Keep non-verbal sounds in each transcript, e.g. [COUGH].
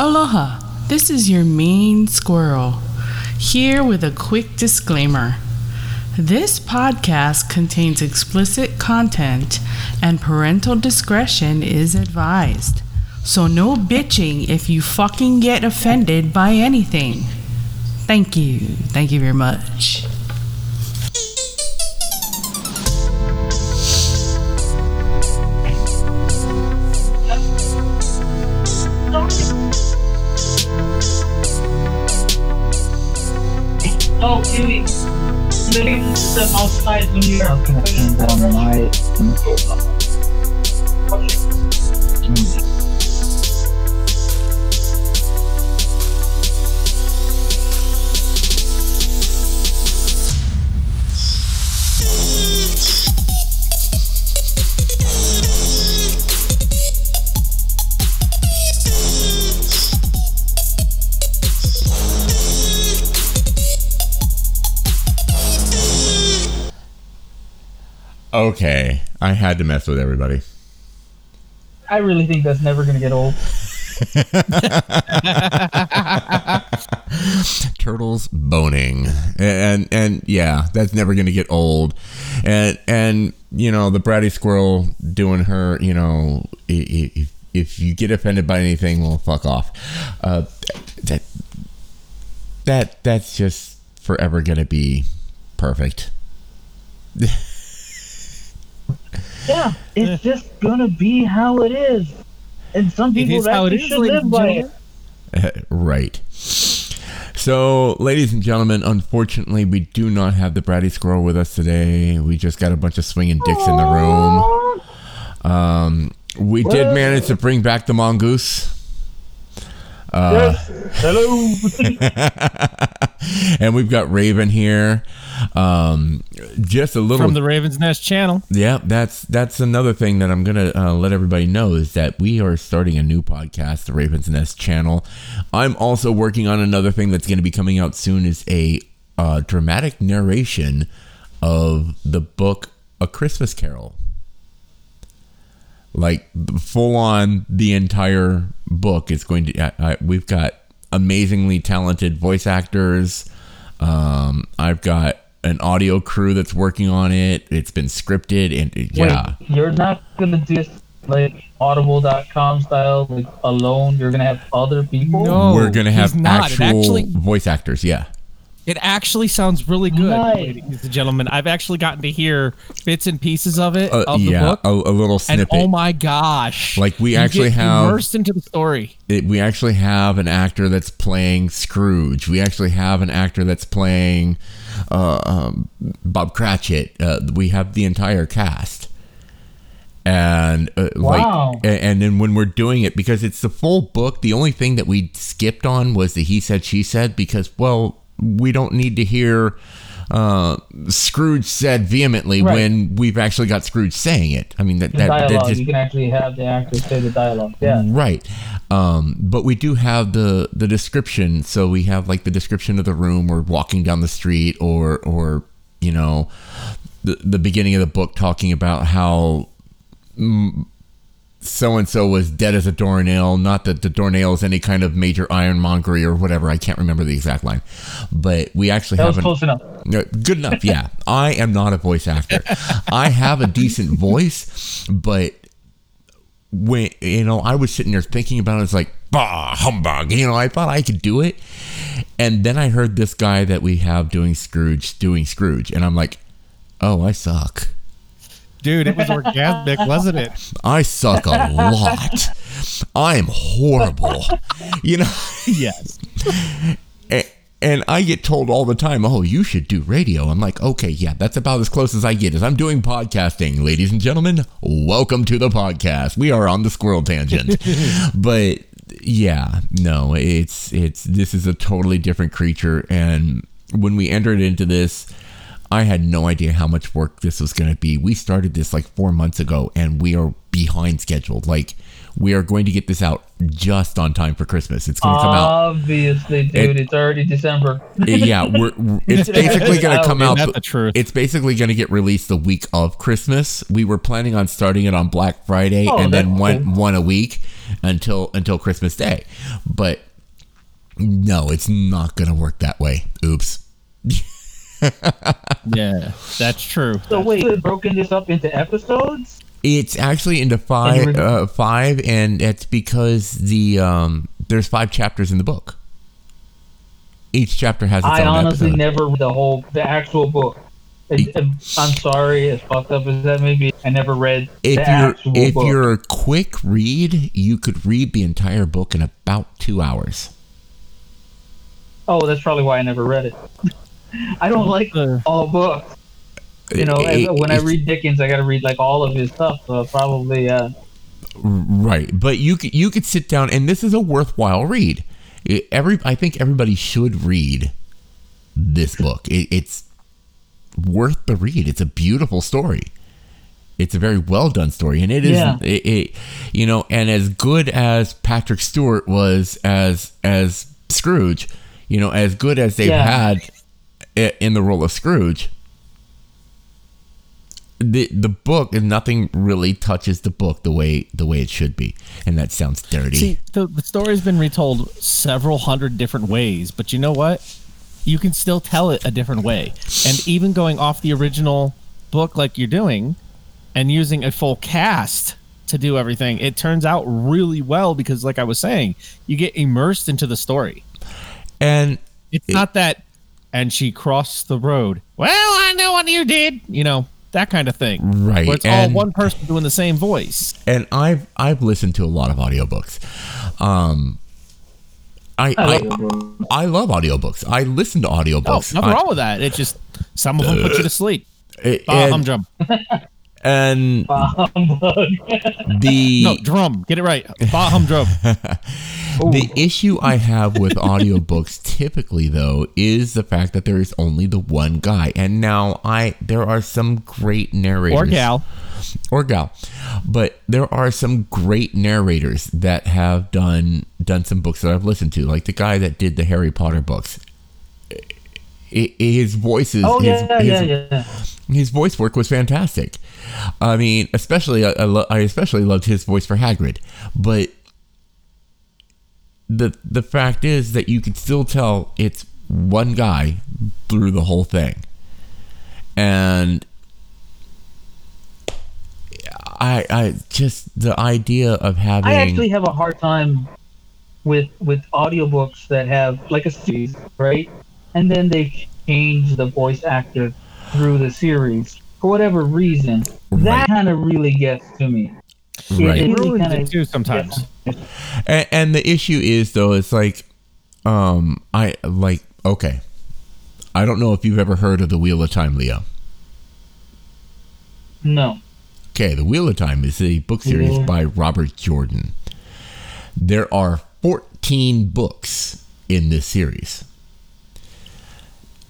Aloha, this is your mean squirrel, here with a quick disclaimer. This podcast contains explicit content and parental discretion is advised. So, no bitching if you fucking get offended by anything. Thank you. Thank you very much. Gonna turn down my. I had to mess with everybody. I really think that's never gonna get old. [LAUGHS] Turtles boning, and and yeah, that's never gonna get old. And and you know the bratty squirrel doing her, you know, i- i- if you get offended by anything, well, fuck off. Uh, that that that's just forever gonna be perfect. [LAUGHS] Yeah, it's just gonna be how it is. And some people it should live by it. [LAUGHS] right. So, ladies and gentlemen, unfortunately, we do not have the bratty squirrel with us today. We just got a bunch of swinging dicks in the room. Um, we did manage to bring back the mongoose. Uh, Hello. [LAUGHS] and we've got Raven here. Um, just a little from the Ravens Nest channel. Yeah, that's that's another thing that I'm gonna uh, let everybody know is that we are starting a new podcast, the Ravens Nest channel. I'm also working on another thing that's going to be coming out soon. Is a uh, dramatic narration of the book A Christmas Carol, like full on the entire book is going to. I, I, we've got amazingly talented voice actors. Um, I've got an audio crew that's working on it. It's been scripted and yeah. Wait, you're not gonna do this like audible.com style, like alone. You're gonna have other people. No. We're gonna have he's not. Actual actually- voice actors. Yeah. It actually sounds really good, Nice. ladies and gentlemen. I've actually gotten to hear bits and pieces of it Uh, of the book, A, a little and snippet. oh my gosh! Like, we You actually get have- immersed into the story. it, we actually have an actor that's playing Scrooge. We actually have an actor that's playing uh, um, Bob Cratchit. Uh, we have the entire cast. And uh, Wow. like, and then when we're doing it, because it's the full book, the only thing that we skipped on was the he said she said because well, we don't need to hear uh, Scrooge said vehemently Right. when we've actually got Scrooge saying it. I mean that The that, that dialogue. just you can actually have the actors say the dialogue. Yeah. Right. Um, but we do have the the description. So we have like the description of the room or walking down the street or or you know the the beginning of the book talking about how so and so was dead as a doornail. Not that the doornail is any kind of major ironmongery or whatever. I can't remember the exact line, but we actually That have was an, close enough. no, Good enough. Yeah. [LAUGHS] I am not a voice actor. I have a decent voice, but when, you know, I was sitting there thinking about it, it's like, bah, humbug. You know, I thought I could do it. And then I heard this guy that we have doing Scrooge, doing Scrooge. And I'm like, oh, I suck. Dude, it was orgasmic, wasn't it? [LAUGHS] I suck a lot. I am horrible. You know? Yes. A- and I get told all the time, "Oh, you should do radio." I'm like, "Okay, yeah, that's about as close as I get." As I'm doing podcasting, ladies and gentlemen, welcome to the podcast. We are on the squirrel tangent, [LAUGHS] but yeah, no, it's it's this is a totally different creature, and when we entered into this. I had no idea how much work this was going to be. We started this like four months ago, and we are behind schedule. Like, we are going to get this out just on time for Christmas. It's going to come out Obviously, dude, it's already December. [LAUGHS] yeah, we're, we're- it's basically going to come out. that the truth? It's basically going to get released the week of Christmas. We were planning on starting it on Black Friday Oh, and then one cool. one a week, until until Christmas Day. But no, it's not going to work that way. Oops. [LAUGHS] Yeah, that's true. So wait, you broken this up into episodes? It's actually into five, And you uh, five, and it's because the um, there's five chapters in the book. Each chapter has its I own honestly episode. never read the whole, the actual book. It- it- I'm sorry, as fucked up as that may be, I never read if the you're actual if book. you're a quick read, you could read the entire book in about two hours. Oh, that's probably why I never read it. [LAUGHS] [LAUGHS] I don't like Uh. all books. You know, It- when I read Dickens, I got to read like all of his stuff. So probably, uh, Right, but you could you could sit down, and this is a worthwhile read. It- every I think everybody should read this book. It, it's worth the read. It's a beautiful story. It's a very well done story, and it is Yeah. it, it, you know, and as good as Patrick Stewart was as as Scrooge, you know, as good as they've Yeah. had in the role of Scrooge. The the book and nothing really touches the book the way the way it should be, and that sounds dirty. See, the, the story's been retold several hundred different ways, but you know what? You can still tell it a different way. And even going off the original book like you're doing and using a full cast to do everything, it turns out really well because, like I was saying, you get immersed into the story. and It's not that, and she crossed the road. Well, I know what you did. You know, that kind of thing. Right, Where it's and- all one person doing the same voice. and I've I've listened to a lot of audiobooks. Um, I I I, like it, bro. I love audiobooks. I listen to Oh, audiobooks. nothing I- wrong with that. It's just some of them put you to sleep. a- Uh, and, drum. and [LAUGHS] the No, drum. Get it right. Bah hum [LAUGHS] the issue I have with audiobooks [LAUGHS] typically though is the fact that there is only the one guy. And now I there are some great narrators Or gal. or gal. But there are some great narrators that have done done some books that I've listened to, like the guy that did the Harry Potter books. His voice is Oh his, yeah, his, yeah, yeah. his voice work was fantastic. I mean, especially I, I, lo- I especially loved his voice for Hagrid, but the the fact is that you could still tell it's one guy through the whole thing, and I I just the idea of having I actually have a hard time with with audiobooks that have like a series, right? And then they change the voice actor through the series for whatever reason. Right. That kind of really gets to me. It- Right. It, really Ruins kind it of too sometimes. [LAUGHS] and, and the issue is though it's like um i like okay. I don't know if you've ever heard of the wheel of time leo. No. okay the wheel of time is a book series Yeah. by robert jordan. There are 14 books in this series.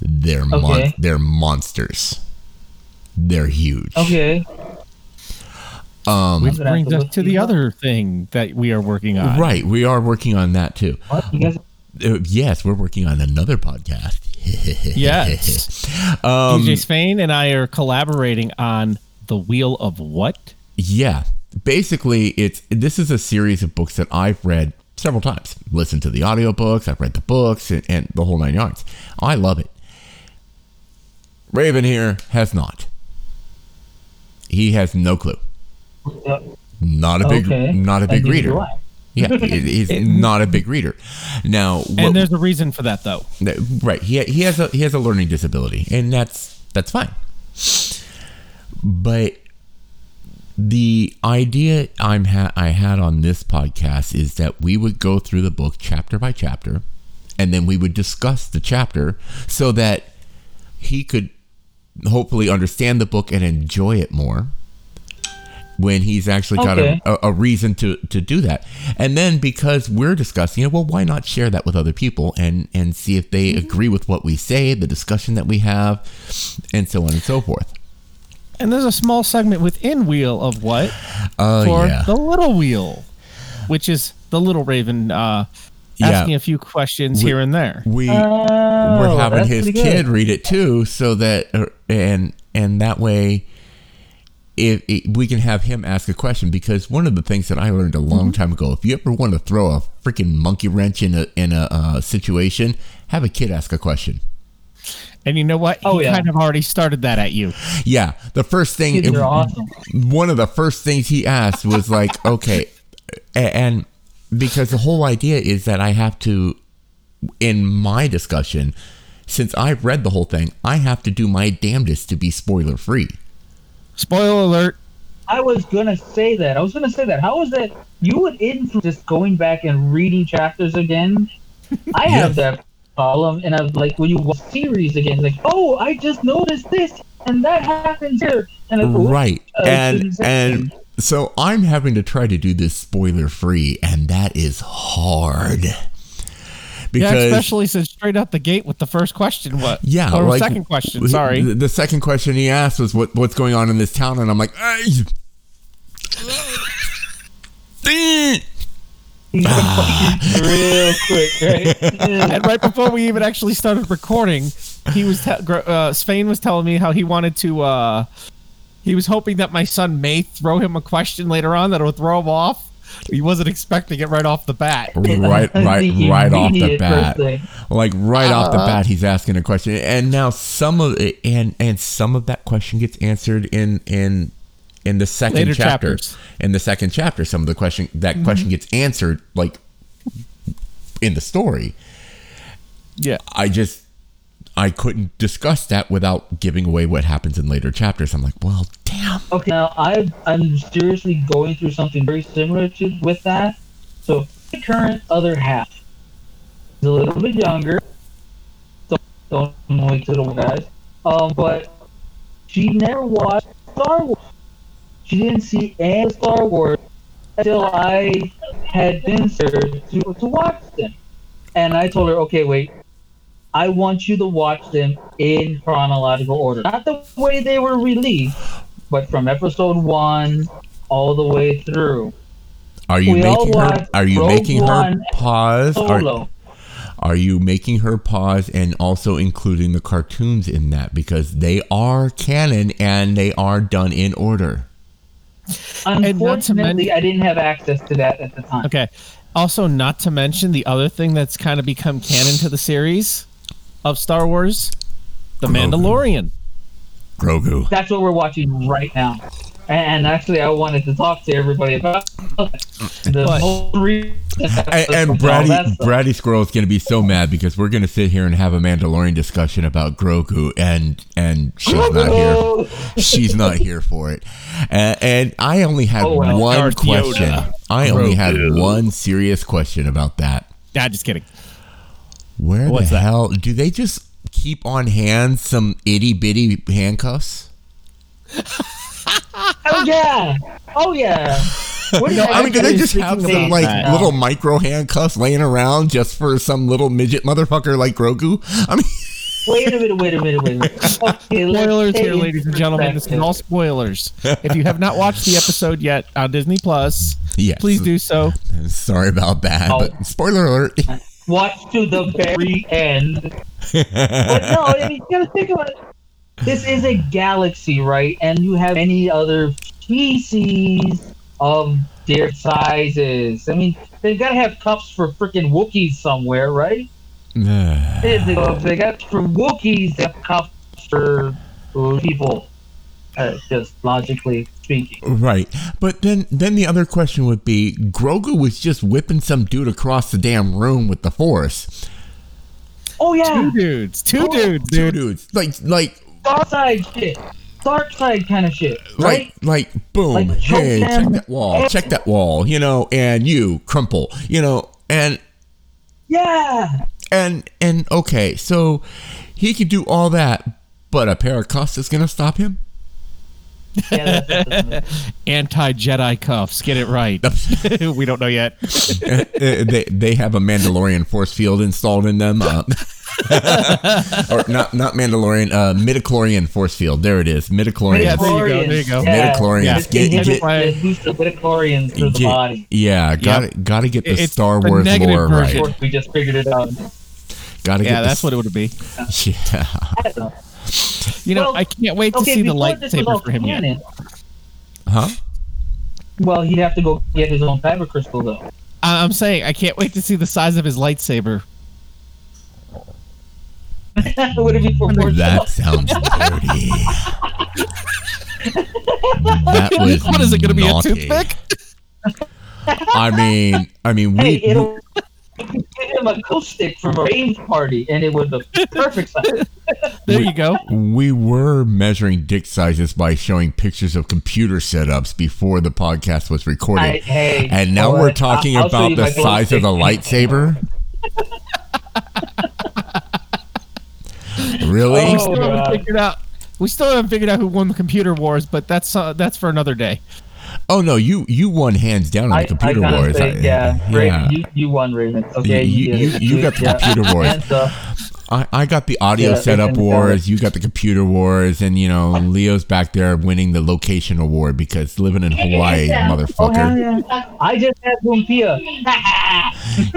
They're mon- they're monsters. They're huge. Okay. Um Which I'm gonna have brings us to the up. other thing that we are working on. right we are working on that too What? You guys Uh, yes we're working on another podcast [LAUGHS] Yes. um DJ Spain and I are collaborating on The Wheel of What? Yeah. Basically, it's this is a series of books that I've read several times. Listened to the audiobooks, I've read the books and, and the whole nine yards. I love it. Raven here has not. He has no clue. Not a big okay. not a big reader. Yeah, he's [LAUGHS] not a big reader. Now, And there's a reason for that, though. right, he he has a he has a learning disability, and that's that's fine. But the idea I'm ha- I had on this podcast is that we would go through the book chapter by chapter, and then we would discuss the chapter so that he could hopefully understand the book and enjoy it more when he's actually got Okay. a, a, a reason to, to do that. And then because we're discussing it, well, why not share that with other people and, and see if they agree with what we say, the discussion that we have, and so on and so forth. And there's a small segment within Wheel of What Oh, for yeah. the Little Wheel, which is the Little Raven uh, Yeah. asking a few questions We- here and there. we Oh, we're having that's his kid read it too, so that uh, and and that way if, if we can have him ask a question because one of the things that I learned a long time ago, if you ever want to throw a freaking monkey wrench in a in a uh, situation, have a kid ask a question. And you know what? Oh, he yeah. kind of already started that at you. Yeah, the first thing, Kids are awesome. one of the first things he asked was like, [LAUGHS] okay, and because the whole idea is that I have to, in my discussion, since I've read the whole thing, I have to do my damnedest to be spoiler free. Spoiler alert. I was gonna say that. I was gonna say that. How is that? You would influence just going back and reading chapters again. I [LAUGHS] have that problem, and I was like, when you watch series again, like, oh, I just noticed this, and that happens here, and like, right uh, and and so i'm having to try to do this spoiler free and that is hard Yeah, especially since straight out the gate with the first question. What? yeah, Or like, second question. Sorry. the, the second question he asked was what what's going on in this town and i'm like "Ay." [LAUGHS] real quick, right? [LAUGHS] and right before we even actually started recording, he was te- uh, Spain was telling me how he wanted to. Uh, he was hoping that my son may throw him a question later on that'll throw him off. He wasn't expecting it right off the bat. [LAUGHS] right right right off the bat first like right off Uh-huh. the bat he's asking a question and now some of it and and some of that question gets answered in in in the second Later chapter chapters. in the second chapter some of the question that Mm-hmm. question gets answered like in the story Yeah. I just I couldn't discuss that without giving away what happens in later chapters. I'm like, well, damn. Okay, now I I'm seriously going through something very similar to with that. So the current other half is a little bit younger. Don't don't annoy to the guys. Um, but she never watched Star Wars. She didn't see any Star Wars until I had been there to to watch them. And I told her, okay, wait. I want you to watch them in chronological order. Not the way they were released, but from episode one all the way through. Are you We making her? Are you Rogue making her pause? Are, are you making her pause and also including the cartoons in that because they are canon and they are done in order? Unfortunately, mention- I didn't have access to that at the time. Okay. Also, not to mention the other thing that's kind of become canon to the series of Star Wars, The Grogu. Mandalorian. Grogu. That's what we're watching right now. And actually, I wanted to talk to everybody about the But- whole reason. And, and all Brady, that stuff. Bratty Squirrel is going to be so mad because we're going to sit here and have a Mandalorian discussion about Grogu, and and she's not here. She's not here for it. And, and I only had Oh, well. one Darth question. Yoda. I only had one serious question about that. Nah, just kidding. Where What's the that? hell do they just keep on hand some itty bitty handcuffs? [LAUGHS] Oh yeah! Oh yeah! What [LAUGHS] No, I mean, do they just have some like that- little micro handcuffs laying around just for some little midget motherfucker like Grogu? I mean, [LAUGHS] Wait a minute! Wait a minute! Wait a minute! Okay, Spoilers here, ladies and gentlemen. This is all spoilers. if you have not watched the episode yet on Disney Plus, yes. please do so. Sorry about that, Oh. but spoiler alert. Watch to the very end. but no, I mean, you gotta think about it. This is a galaxy, right? And you have any other species of their sizes. I mean, they gotta have cups for freaking Wookiees somewhere, right? They, they, they got for Wookiees, they have cups for people. Uh, just logically speaking. right, but then then the other question would be: Grogu was just whipping some dude across the damn room with the Force. Oh yeah, Two dudes. Two Oh, dudes, Two dudes, like like dark side shit, dark side kind of shit, right? like like boom Like, choke hey check them. that wall check that wall you know and you crumple you know and yeah. and and okay so he could do all that but a pair of cuffs is gonna stop him yeah that's, that's, [LAUGHS] Anti Jedi cuffs. Get it right. [LAUGHS] we don't know yet. [LAUGHS] Uh, they they have a Mandalorian force field installed in them uh, or not not Mandalorian uh midichlorian force field there it is midichlorian Yeah, there you go, there you go. Yeah. Midichlorians. Yeah. Get- Inhibit get- the boost of midichlorians through the Get- body. yeah gotta gotta get the It's Star the Wars negative lore version. Of right course, we just figured it out. gotta Yeah, get that's the, what it would be. yeah You know, Well, I can't wait to okay, see the before this was all lightsaber for him yet. Huh? Well, he'd have to go get his own kyber crystal though. I- I'm saying I can't wait to see the size of his lightsaber. [LAUGHS] Would it be proportional? That sounds dirty. [LAUGHS] that was What is it going to be a naughty. toothpick? I mean, I mean, we. Hey, it'll give him a cool stick from a rave party, and it was the perfect size. [LAUGHS] There you go. We were measuring dick sizes by showing pictures of computer setups before the podcast was recorded. I- hey, and now well, we're talking I'll- I'll about the size of the lightsaber. [LAUGHS] [LAUGHS] really? we Oh, still haven't figured out. We still haven't figured out who won the computer wars, but that's uh, that's for another day. Oh no, you you won hands down on I, the computer I gotta wars. say, I- yeah, Raven, yeah. you, you won, Raven. Okay, You- you, you- you got the Yeah. computer wars. And, uh, I, I got the audio Yeah, setup uh, wars. You got the computer wars, and you know Leo's back there winning the location award because living in Hawaii, [LAUGHS] oh, hell motherfucker. yeah. I just had lumpia.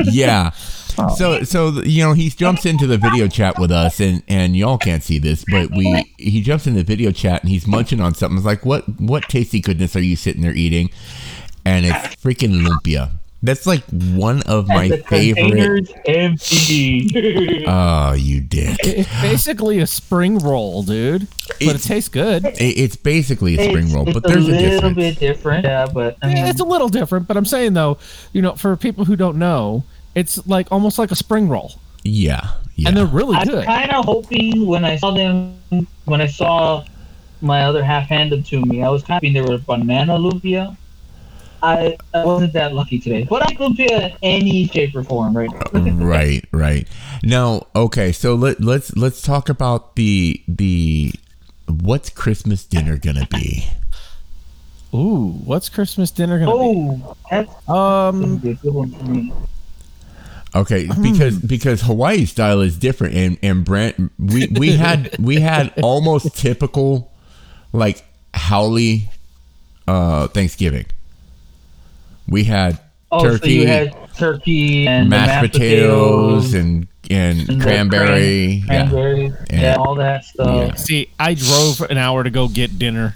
yeah. [LAUGHS] Oh. So so you know he jumps into the video chat with us, and and y'all can't see this, but we he jumps in the video chat and he's munching on something. It's like what what tasty goodness are you sitting there eating? And it's freaking lumpia. That's like one of my the favorite. container's empty. Oh, you dick. It's basically a spring roll, dude. But it tastes good. It's basically a spring It's- roll, it's but there's a, little difference. bit different. Yeah, but I mean, Yeah, it's a little different, but I'm saying though, you know, for people who don't know, it's like almost like a spring roll, Yeah, yeah. and they're really good. I'm good. kind of hoping when I saw them, when I saw my other half handed to me, I was kind of hoping they were banana lumpia. I, I wasn't that lucky today, but I lumpia in any shape or form, right? right, right. Now, okay, so let let's let's talk about the the what's Christmas dinner gonna be? Ooh, what's Christmas dinner gonna Oh, that's be? gonna Um, be a good one for me. Okay, because because Hawaii style is different, and and Brent, we we had [LAUGHS] we had almost typical like haole uh Thanksgiving. We had Oh, so turkey, you had turkey and the mashed, potatoes, and and, and the cranberry. cran- yeah. cranberries, Yeah. yeah. all that stuff. Yeah. see, I drove an hour to go get dinner.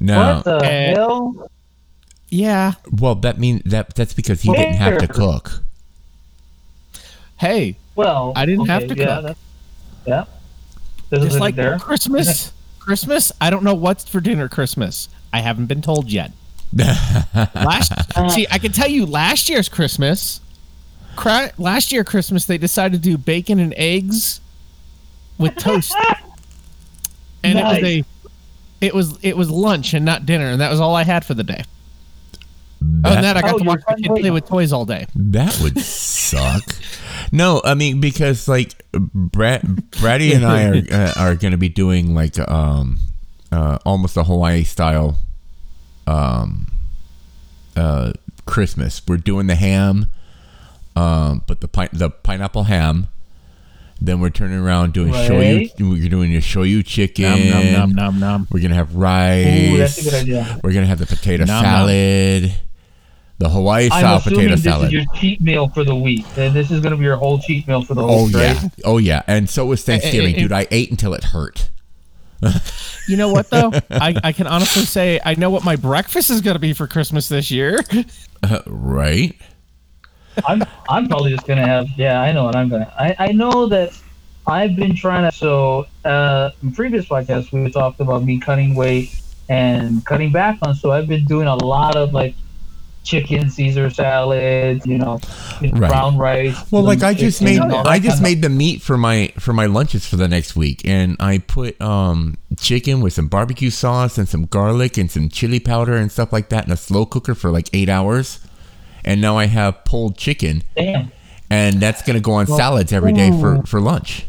No, What the Eh. hell? Yeah. well that means that that's because he didn't have to cook. Hey, Well, I didn't have to yeah, cook. that's- Yeah. There's just like there. Christmas. [LAUGHS] Christmas. I don't know what's for dinner. Christmas. I haven't been told yet. Last, [LAUGHS] see, I can tell you last year's Christmas. Cra- last year Christmas they decided to do bacon and eggs with toast, [LAUGHS] and it was a, it was it was lunch and not dinner, and that was all I had for the day. Other than that, I got Oh, to watch the fine kid play with toys all day. That would suck. No, I mean because like Brad, Brady and I are [LAUGHS] uh, are going to be doing like um uh almost a Hawaii style um uh Christmas. We're doing the ham, um, but the pine the pineapple ham. Then we're turning around doing shoyu. Right. We're doing a shoyu chicken. Nom nom nom nom nom. We're gonna have rice. Ooh, that's a good idea. We're gonna have the potato Nom, nom. Salad, the Hawaii I'm style assuming potato this salad. is your cheat meal for the week. And this is going to be your whole cheat meal for the whole. Oh week, yeah, right? oh yeah, and so was Thanksgiving, dude. I ate until it hurt. You know what though? [LAUGHS] I, I can honestly say I know what my breakfast is going to be for Christmas this year. Uh, right? I'm I'm probably just gonna have yeah I know what I'm gonna I, I know that I've been trying to so uh in previous podcasts we talked about me cutting weight and cutting back on so I've been doing a lot of like chicken Caesar salad you know, you know, Right. brown rice Well, like I just made, I just made the meat for my for my lunches for the next week, and I put um chicken with some barbecue sauce and some garlic and some chili powder and stuff like that in a slow cooker for like eight hours, and now I have pulled chicken, damn and that's gonna go on salads every day for for lunch.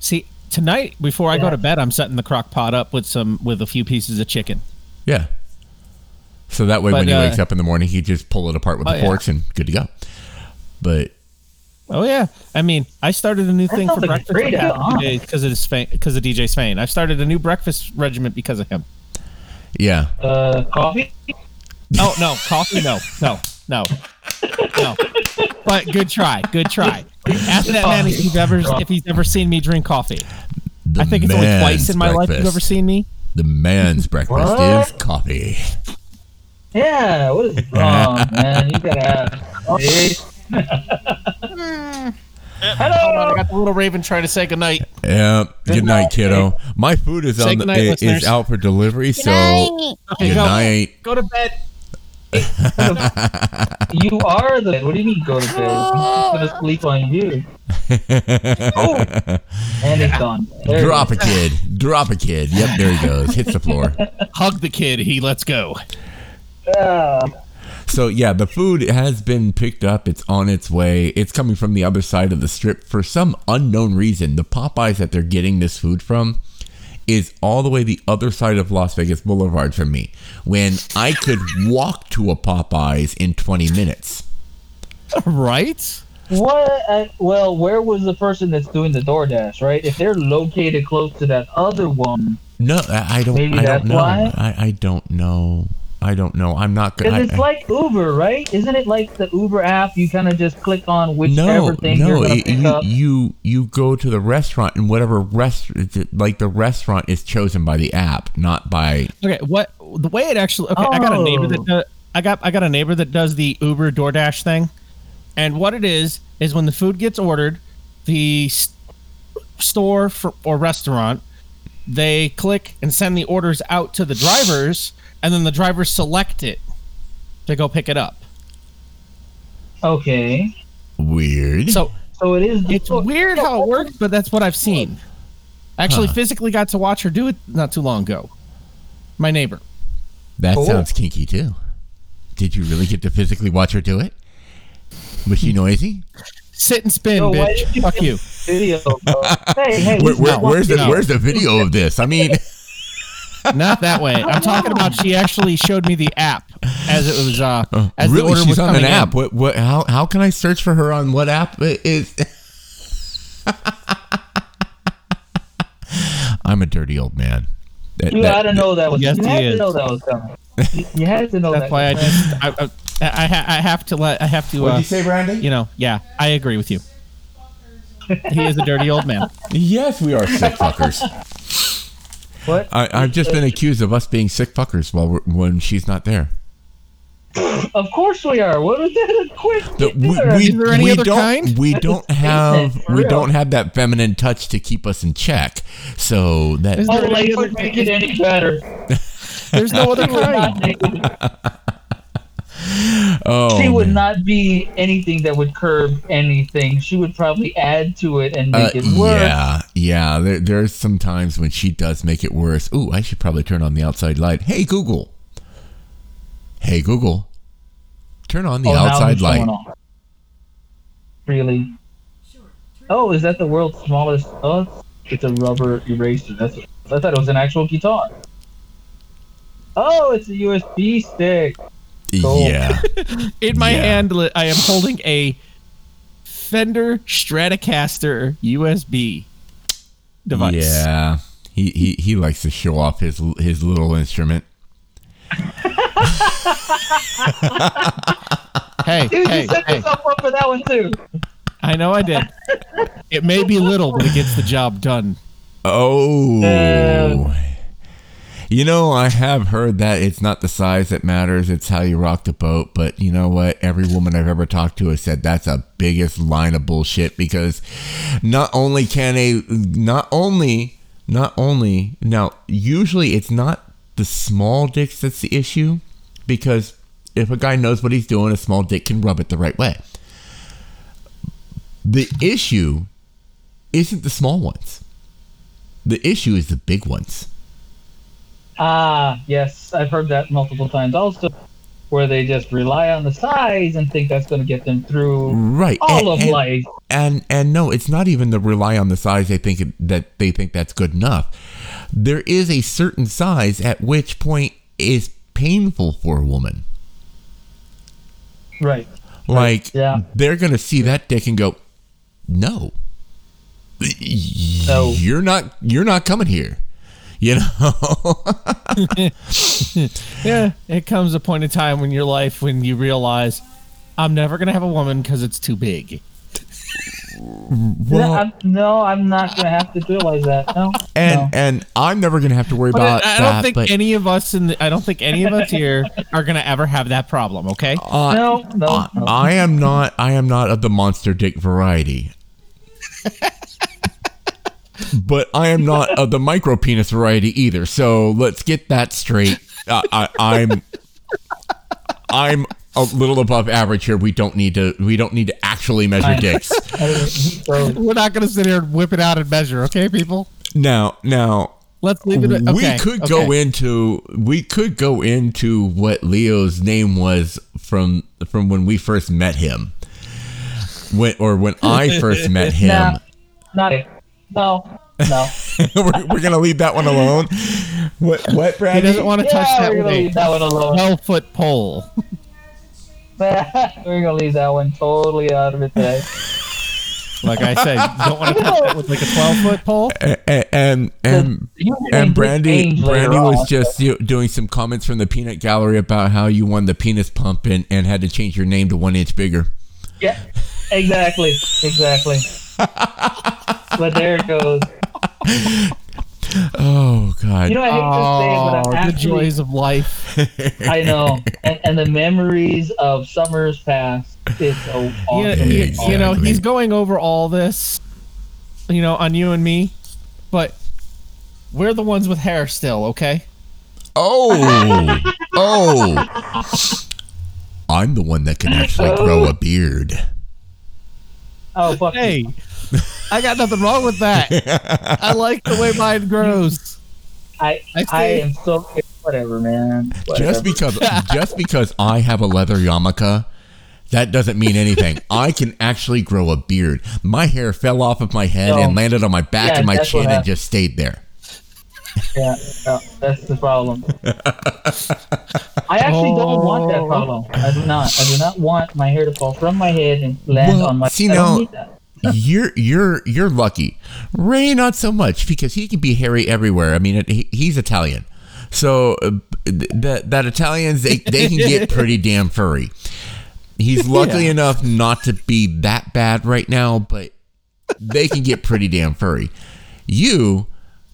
See, tonight before I go to bed, I'm setting the crock pot up with some with a few pieces of chicken. Yeah. So that way, But, when he uh, wakes up in the morning, he just pull it apart with Oh, the yeah. forks and good to go. But Oh yeah, I mean, I started a new thing for like breakfast great the past idea. few days because of his because of DJ Spain. I've started a new breakfast regiment because of him. yeah, uh coffee Oh no, coffee? No, no, no, no. But good try, good try. Ask that man if you've ever if he's ever seen me drink coffee. the I think it's only twice in my life you've ever seen me. The man's breakfast is coffee. Yeah, what is [LAUGHS] wrong, man? You gotta have [LAUGHS] coffee. Hmm. Hold on, I got the little raven trying to say goodnight. Yeah. Good night, night. kiddo. My food is Say on the, goodnight, is listeners. out for delivery, so Okay, good go. night. Go to bed. [LAUGHS] You are the. What do you mean go to bed? I'm gonna sleep on you. Oh, and it's gone. There it Drop a kid. Drop a kid. Yep, there he goes. Hits the floor. Hug the kid. He lets go. So yeah, the food has been picked up. It's on its way. It's coming from the other side of the strip for some unknown reason. The Popeyes that they're getting this food from is all the way the other side of Las Vegas Boulevard from me. When I could walk to a Popeyes in 20 minutes. Right? What? Uh, well, where was the person that's doing the DoorDash? Right? If they're located close to that other one, No, I, I don't. Maybe I that's don't know. why? I, I don't know. I don't know. I'm not because gonna. it's like Uber, right? Isn't it like the Uber app? You kind of just click on whichever no, thing no. you're gonna it- pick you, up. you you go to the restaurant and whatever rest like the restaurant is chosen by the app, not by. Okay, what the way it actually? Okay, I got a neighbor that Oh. does, I got I got a neighbor that does the Uber DoorDash thing, and what it is is when the food gets ordered, the s- store for, or restaurant they click and send the orders out to the drivers, and then the driver select it to go pick it up. Okay, Weird. So so it is. it's weird how it works, but that's what I've seen. I actually Huh. physically got to watch her do it not too long ago. My neighbor. that Cool. sounds kinky too. Did you really get to physically watch her do it? Was she noisy? Sit and spin, So bitch. you Fuck you. Video. [LAUGHS] hey, hey, Where, where, where's the Where's the video of this? I mean, Not that way. I'm talking about she actually showed me the app as it was uh as the really, order she's was on coming an in. app. What? What? How? How can I search for her on what app it is? [LAUGHS] I'm a dirty old man. That- You that- had to know that was. Yes, you he had to know that was coming. You, you had to know That's that. why I just I, I, I, I have to let I have to uh, you say, Brandy? you know yeah I agree with you. He is a dirty old man. Yes, we are sick fuckers. [LAUGHS] What? I, I've just been accused of us being sick fuckers while we're, when she's not there. Of course we are. What was that? A quick. The- we, we, Is there any we other don't kind? we don't have we real. don't have that feminine touch to keep us in check. So that Is Oh, there like any would make it any better. There's no other [LAUGHS] She kind. Not make it- oh she would man. not be anything that would curb anything. She would probably add to it and Uh, make it worse. yeah, yeah. There, there's some times when she does make it worse. Ooh, I should probably turn on the outside light. Hey Google. Hey Google. Turn on the Oh, outside light. Really? Oh, is that the world's smallest? Oh, it's a rubber eraser. That's. What, I thought it was an actual guitar. Oh, it's a USB stick. Cool. Yeah. [LAUGHS] In my Yeah. hand, I am holding a Fender Stratocaster USB device. Yeah. He, he he likes to show off his his little instrument. [LAUGHS] Hey, Dude, hey, you set hey! yourself up for that one too. I know I did. It may be little, but it gets the job done. Oh. Uh, you know, I have heard that it's not the size that matters, it's how you rock the boat. But you know what? Every woman I've ever talked to has said that's a biggest line of bullshit because not only can a, not only, not only, now, usually it's not the small dicks that's the issue because if a guy knows what he's doing, a small dick can rub it the right way. The issue isn't the small ones. The issue is the big ones. Ah, yes, I've heard that multiple times. Also, where they just rely on the size and think that's going to get them through Right. all and, of and, life. And and no, it's not even the rely on the size they think it, that they think that's good enough. There is a certain size at which point is painful for a woman. Right. Like yeah. they're gonna see that dick and go, no, No. you're not you're not coming here. You know. [LAUGHS] Yeah, it comes a point in time in your life when you realize I'm never gonna have a woman because it's too big. Well, no, I'm, no, I'm not gonna have to realize that. No, and no. and I'm never gonna have to worry But about I, I don't that. think but any of us in the, I don't think any of us here [LAUGHS] are gonna ever have that problem. Okay. uh, no, no, I, no. I am not. I am not of the monster dick variety. [LAUGHS] but I am not of the micro penis variety either. So let's get that straight. Uh, I, I'm I'm a little above average here. We don't need to. We don't need to actually measure dicks. [LAUGHS] We're not gonna sit here and whip it out and measure. Okay, people. Now, now Let's leave it. At, okay, we could go into we could go into what Leo's name was from from when we first met him. When or when I [LAUGHS] first met him. nah, not it. No, no. [LAUGHS] we're, we're gonna leave that one alone. What what He doesn't want to touch Yeah, that we're gonna leave that one alone. twelve foot pole. [LAUGHS] we're gonna leave that one totally out of it today. Like I said, you don't want to touch that with like a twelve foot pole. and and and, and Brandy Brandy was on. just you, doing some comments from the peanut gallery about how you won the penis pump and, and had to change your name to one inch bigger. Yeah, exactly, exactly. But there it goes. Oh God! You know, I hate to say it, but Oh, I'm the actually, joys of life. [LAUGHS] I know, and, and the memories of summers past. It's so You, awesome. you- Exactly. you know, he's going over all this, you know, on you and me, but we're the ones with hair still, okay? oh oh! I'm the one that can actually grow a oh. beard. Oh fuck! you. Hey, [LAUGHS] I got nothing wrong with that. [LAUGHS] I like the way mine grows. I I I am so whatever, man. Whatever. Just because [LAUGHS] just because I have a leather yarmulke, that doesn't mean anything. I can actually grow a beard. My hair fell off of my head No. and landed on my back Yeah, and my chin and just stayed there. Yeah, yeah, that's the problem. I actually don't want that Oh. problem. I do not. I do not want my hair to fall from my head and land Well, on my. see, I now- don't need that. you're you're you're lucky. Ray not so much because he can be hairy everywhere. I mean, it, he, he's Italian, so uh, th- that that Italians they they can get [LAUGHS] pretty damn furry. He's lucky enough not to be that bad right now, but they can get pretty damn furry. You,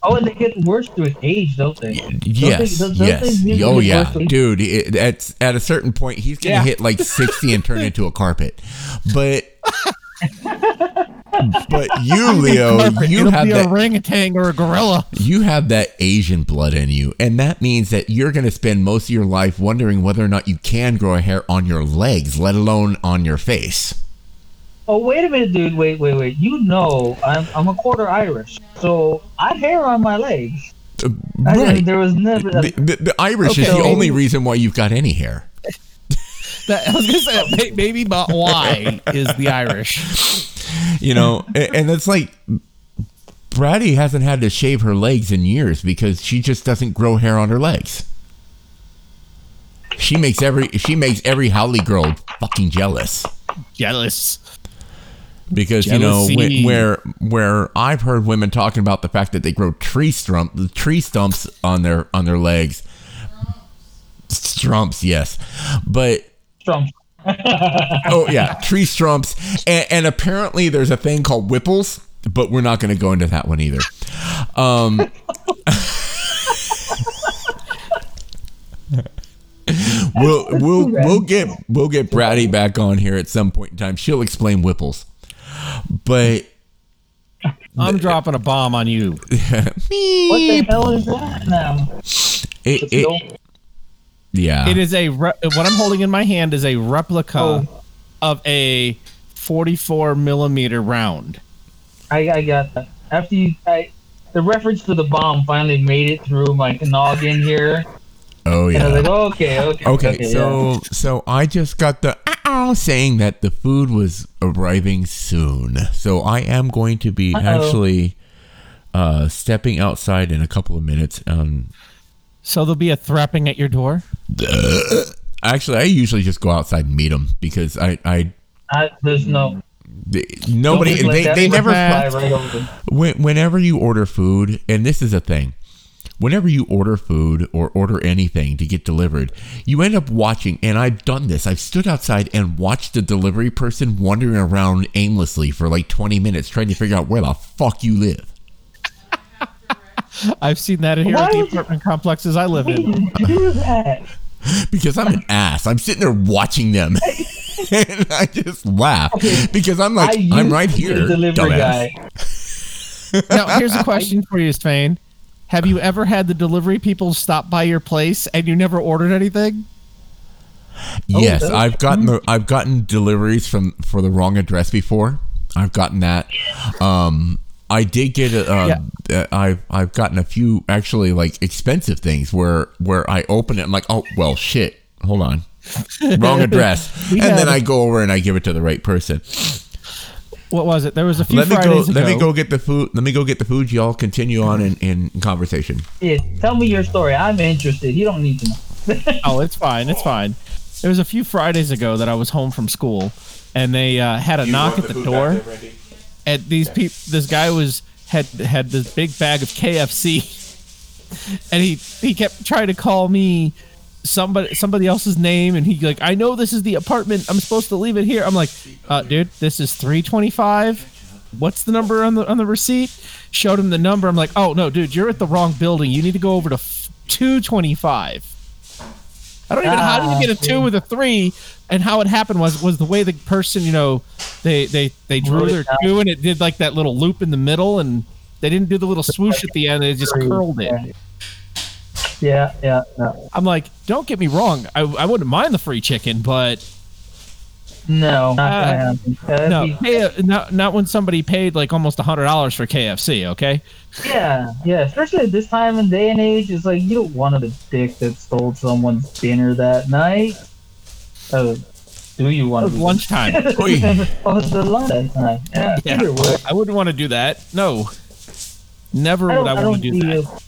Oh, and they get worse with age, don't they? Don't they- yes, don't- don't they yes, oh yeah, dude. It, at at a certain point, he's gonna Yeah. hit like sixty and turn [LAUGHS] into a carpet. But but you, Leo, you It'll have be that a orangutan or a gorilla. you have that Asian blood in you, and that means that you're going to spend most of your life wondering whether or not you can grow a hair on your legs, let alone on your face. Oh, wait a minute, dude. Wait, wait, wait. You know, I'm I'm a quarter Irish, so I have hair on my legs. Uh, I mean, right. there was never. The, the, the Irish is Okay. the only reason why you've got any hair. [LAUGHS] That, I was gonna say maybe, but why is the Irish? You know, and, and it's like Brady hasn't had to shave her legs in years because she just doesn't grow hair on her legs. She makes every she makes every haole girl fucking jealous. Jealous. because you know Jealousy. where where I've heard women talking about the fact that they grow tree stump the tree stumps on their on their legs. Strumps, yes, but Trump. Oh yeah, tree strumps, and, and apparently there's a thing called whipples, but we're not going to go into that one either. Um, [LAUGHS] we'll we'll we'll get we'll get Bratty back on here at some point in time. She'll explain whipples, but I'm dropping a bomb on you. [LAUGHS] What the hell is that now? it, Let's it, go. Yeah, It is a re- what I'm holding in my hand is a replica Oh. of a 44 millimeter round. I, I got that. After you, I, the reference to the bomb finally made it through my noggin here, oh and I was yeah. like, okay, okay, Okay, yeah. so so I just got the uh saying that the food was arriving soon. So I am going to be Uh-oh. actually uh, stepping outside in a couple of minutes. Um, So there'll be a thrapping at your door. Uh, actually, I usually just go outside and meet them because I I I, there's no they- nobody Don't just let they, they never right when, whenever you order food and this is a thing whenever you order food or order anything to get delivered, you end up watching, and I've done this. I've stood outside and watched the delivery person wandering around aimlessly for like 20 minutes trying to figure out where the fuck you live. [LAUGHS] I've seen that in here Why at the would you- apartment complexes I live in. do that. [LAUGHS] Because I'm an ass. I'm sitting there watching them. [LAUGHS] and I just laugh. Because I'm like, I used I'm right here. delivery dumbass. guy. Now, here's a question for you, Spain. Have you ever had the delivery people stop by your place and you never ordered anything? Yes, Oh, I've gotten the I've gotten deliveries from for the wrong address before. I've gotten that. Um, I did get a. Uh, uh, I've I've gotten a few actually like expensive things where where I open it. I'm like, oh well, shit. Hold on, wrong [LAUGHS] address, We and then I go over and I give it to the right person. What was it? There was a few Let me go. Fridays Let me go get the food. Let me go get the food. Y'all continue on in, in conversation. Yeah, tell me your story. I'm interested. You don't need to know. [LAUGHS] Oh, it's fine. It's fine. There was a few Fridays ago that I was home from school, and they uh, had a knock at the door. And these people, this guy was had had this big bag of KFC, [LAUGHS] and he he kept trying to call me somebody somebody else's name, and he like, I know this is the apartment. I'm supposed to leave it here. I'm like, uh, dude, this is 325. What's the number on the on the receipt? Showed him the number. I'm like, oh no, dude, you're at the wrong building. You need to go over to 225. I don't even know how did you get a two Ah, with a three, and how it happened was was the way the person you know they they they drew their two and it did like that little loop in the middle and they didn't do the little swoosh at the end. They just curled it. Yeah, yeah, yeah. I'm like, don't get me wrong, I, I wouldn't mind the free chicken, but No, not Uh. That'd no, be- pay not not when somebody paid like almost a hundred dollars for KFC. Okay, yeah, yeah. Especially at this time and day and age, it's like you don't want to the dick that stole someone's dinner that night. Oh, do you want was to? lunchtime. Oi. oh, it's the lunch that. Yeah, Yeah. I wouldn't want to do that. No, never I would I I want don't to do that. feel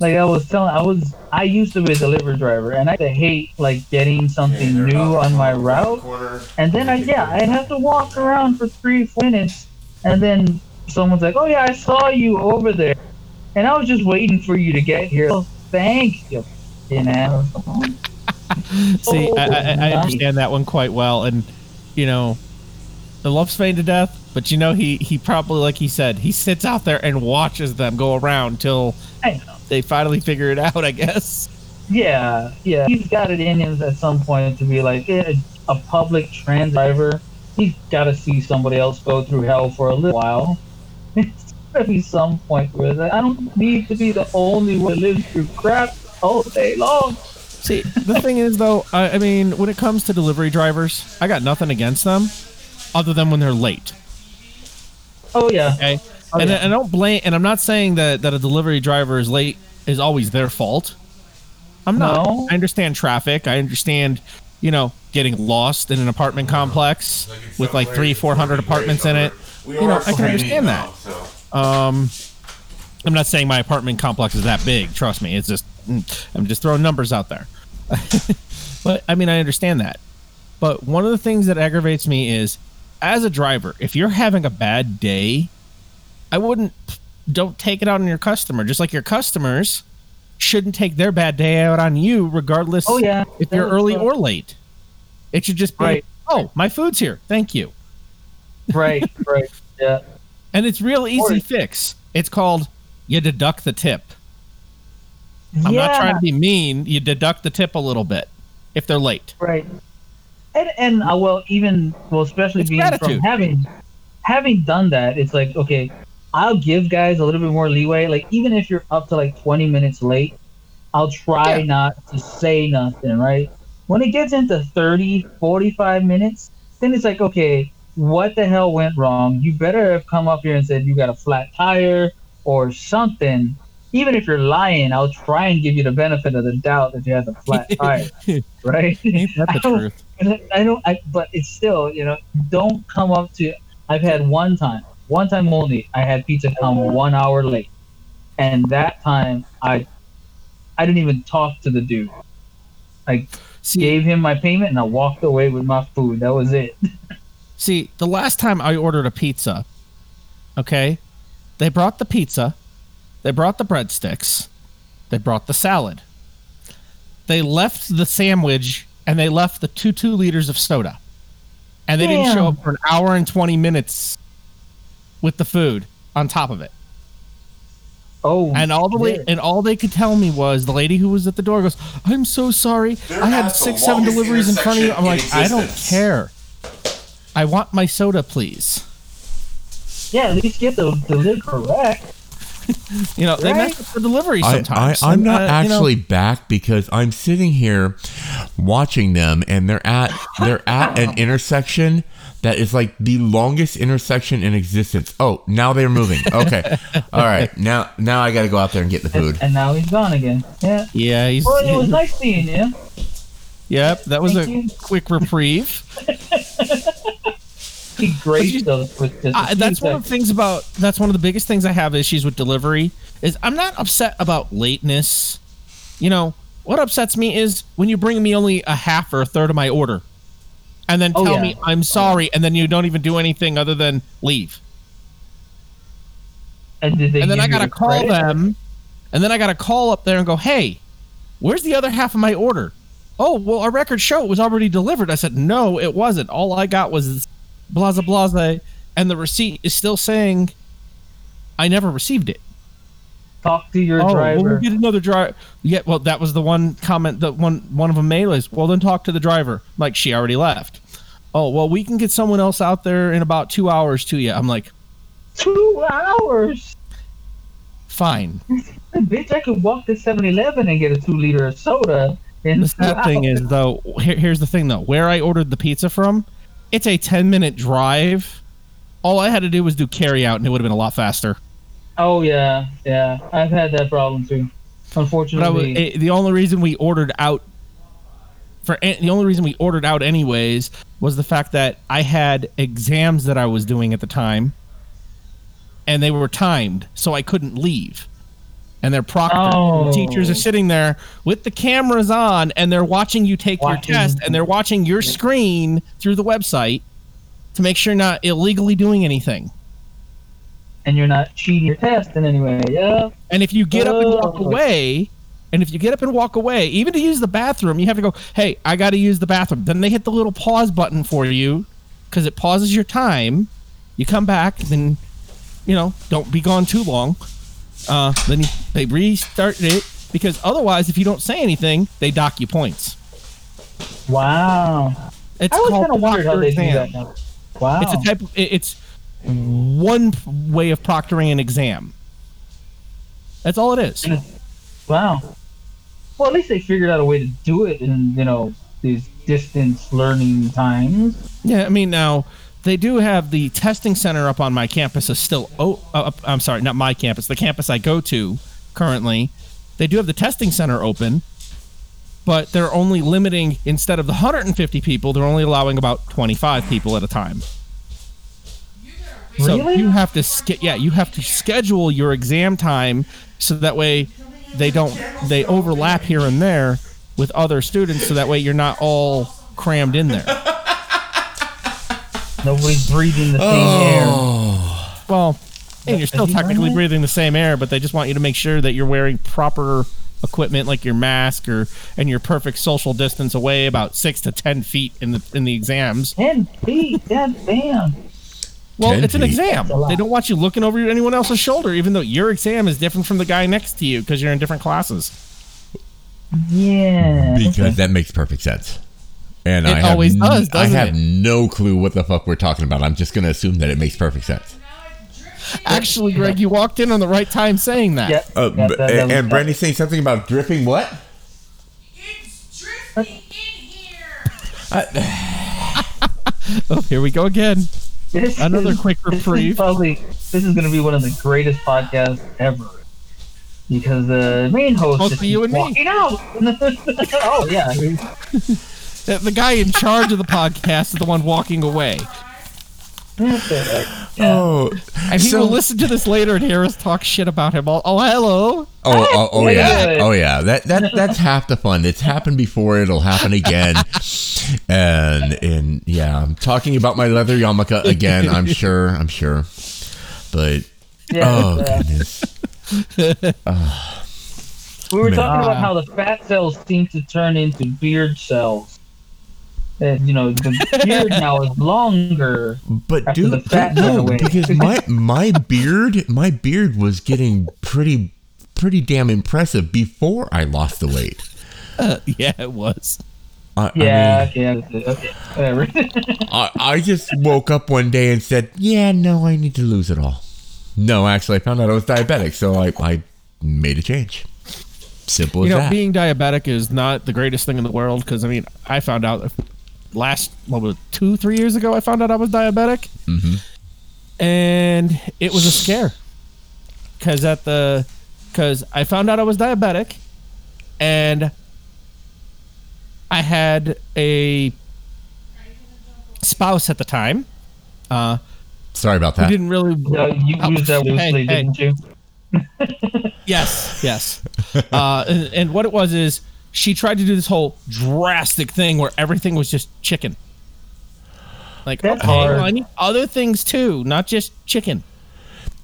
like I was telling. I was. I used to be a delivery driver, and I used to hate like getting something new on my route, and then I yeah, I'd have to walk around for three minutes, and then someone's like, "Oh yeah, I saw you over there," and I was just waiting for you to get here. Oh, thank you, you know. [LAUGHS] See, I, I, I understand that one quite well, and you know, I love Svein to death, but you know, he he probably, like he said, he sits out there and watches them go around till they finally figure it out. I guess. Yeah, yeah. He's got it in him at some point to be like eh, a public trans driver. He's got to see somebody else go through hell for a little while. It's got to be some point where I don't need to be the only one that lives through crap all day long. See, the thing is, though, I, I mean, when it comes to delivery drivers, I got nothing against them, other than when they're late. Oh yeah, Okay, Oh, and yeah. I don't blame, and I'm not saying that that a delivery driver is late is always their fault. I'm not. No. I understand traffic. I understand, you know, getting lost in an apartment complex with like three, four hundred apartments in it. You know, I can understand that. Um, I'm not saying my apartment complex is that big. Trust me, it's just Mm. I'm just throwing numbers out there. [LAUGHS] but I mean, I understand that. But one of the things that aggravates me is, as a driver, if you're having a bad day, I wouldn't don't take it out on your customer. Just like your customers shouldn't take their bad day out on you, regardless Oh, yeah. if you're early or late. It should just be, Right. oh, my food's here, thank you. [LAUGHS] right, right, yeah. And it's real easy fix. It's called you deduct the tip. I'm yeah, not trying to be mean. You deduct the tip a little bit if they're late. right. And and uh, well, even well, especially It's being gratitude. from having having done that, it's like okay, I'll give guys a little bit more leeway. Like even if you're up to like 20 minutes late, I'll try Yeah. not to say nothing, right? When it gets into 30, 45 minutes, then it's like, okay, what the hell went wrong? You better have come up here and said you got a flat tire or something. Even if you're lying, I'll try and give you the benefit of the doubt that you have a flat [LAUGHS] tire, right? Ain't that the [LAUGHS] truth? I- I don't, I, but it's still, you know, don't come up to. I've had one time, one time only. I had pizza come one hour late, and that time I, I didn't even talk to the dude. I See, gave him my payment and I walked away with my food. That was it. [LAUGHS] see, the last time I ordered a pizza, okay, they brought the pizza, they brought the breadsticks, They brought the salad. They left the sandwich and they left the two two liters of soda. And they didn't show up for an hour and 20 minutes with the food on top of it. Oh, And all the la- shit. and all they could tell me was the lady who was at the door goes, "I'm so sorry. I had six, seven deliveries in front of you." I'm like, intersection "I don't care. I want my soda, please." yeah, at least get the the lid correct. [LAUGHS] You know, they Right. mess up the delivery I, I, sometimes. I'm And, not uh, you know, actually back because I'm sitting here watching them, and they're at they're at an [LAUGHS] intersection that is like the longest intersection in existence. Oh, now they're moving. Okay, [LAUGHS] all right. Now now I got to go out there and get the food. And now he's gone again. Yeah. yeah, he's, Well, it was nice seeing you. yep. That was Thank a you. quick reprieve. He graced us with just. a I, few that's one of the things about that's one of the biggest things I have issues with delivery is I'm not upset about lateness. You know what upsets me is when you bring me only a half or a third of my order, and then Oh, tell yeah. me I'm sorry, and then you don't even do anything other than leave. And, and then I gotta call credit? them, and then I gotta call up there and go, "Hey, where's the other half of my order?" Oh, well, our records show it was already delivered. I said, "No, it wasn't. All I got was blah blah," and the receipt is still saying I never received it. Talk to your oh, driver. we'll get another driver. Yeah, well, that was the one comment that one one of them made is, "Well, then talk to the driver." Like she already left. Oh, well, we can get someone else out there in about two hours to you. I'm like, Two hours. fine. [LAUGHS] Bitch, I could walk to 7-Eleven and get a two liter of soda. In The sad thing is, though, here, here's the thing, though. Where I ordered the pizza from, it's a 10 minute drive. All I had to do was do carry out, and it would have been a lot faster. Oh yeah, yeah. I've had that problem too. I was, Unfortunately, eh, the only reason we ordered out for the only reason we ordered out anyways was the fact that I had exams that I was doing at the time, and they were timed, so I couldn't leave. And they're proctored. Oh. The teachers are sitting there with the cameras on, and they're watching you take Watching. your test, and they're watching your screen through the website to make sure you're not illegally doing anything. and you're not cheating your test in any way. Yeah. And if you get up and walk Oh. away, and if you get up and walk away, even to use the bathroom, you have to go, hey, I got to use the bathroom. Then they hit the little pause button for you because it pauses your time. You come back, then, you know, don't be gone too long. Uh, then you, they restart it because otherwise, if you don't say anything, they dock you points. Wow. It's I always kind of wondered how they do exam. that now. Wow. It's a type. Of, it's one way of proctoring an exam. That's all it is. Wow. Well, at least they figured out a way to do it in you know these distance learning times. Yeah, I mean now they do have the testing center up on my campus is still oh uh, I'm sorry, not my campus, the campus I go to currently. They do have the testing center open, but they're only limiting instead of the 150 people, they're only allowing about 25 people at a time. So Really? you have to sch- yeah, you have to schedule your exam time so that way they don't they overlap here and there with other students so that way you're not all crammed in there. Nobody's breathing the same Oh. air. Well, and you're still technically breathing the same air, but they just want you to make sure that you're wearing proper equipment like your mask or and your perfect social distance away about six to ten feet in the in the exams. Ten feet. God damn. Well, 10 it's an exam. That's a lot. They don't want you looking over anyone else's shoulder, even though your exam is different from the guy next to you because you're in different classes. Yeah. Because that makes perfect sense. And It I always n- does, I doesn't have it? no clue what the fuck we're talking about. I'm just going to assume that it makes perfect sense. Actually, Greg, you walked in on the right time saying that. Yeah. Uh, yeah, b- that- that and was- and Brandy's saying something about dripping what? It's drifting in here. [LAUGHS] Oh, here we go again. This Another is- quick this is probably this is going to be one of the greatest podcasts ever. Because the main host is Mostly just you keeps and me. walking out. [LAUGHS] oh yeah, [LAUGHS] The the guy in charge of the podcast is the one walking away. yeah. Oh, And he So- will listen to this later and hear us talk shit about him. Oh, oh oh, hello. oh, oh yeah, oh yeah. That that that's half the fun. It's happened before. It'll happen again. And and yeah, I'm talking about my leather yarmulke again. I'm sure. I'm sure. But Yeah, oh uh, goodness. We were Man. talking about how the fat cells seem to turn into beard cells. And you know, the beard [LAUGHS] now is longer. But After dude, the fat no, because [LAUGHS] my my beard, my beard was getting pretty pretty damn impressive before I lost the weight. [LAUGHS] yeah, it was. I, I Yeah, mean, yeah, okay, whatever. I, I just woke up one day and said, "Yeah, no, I need to lose it all." No, actually, I found out I was diabetic, so I, I made a change. Simple as you know, that. being diabetic is not the greatest thing in the world because I mean, I found out last what was it, two, three years ago. I found out I was diabetic, Mhm. and it was a scare because at the because I found out I was diabetic, and I had a spouse at the time. Uh, Sorry about that. didn't really Yeah, you Oh, used that hey, loosely, hey. didn't you? Yes, yes. [LAUGHS] uh, and, and what it was is she tried to do this whole drastic thing where everything was just chicken. Like, That's okay, hard. well, I need other things too, not just chicken.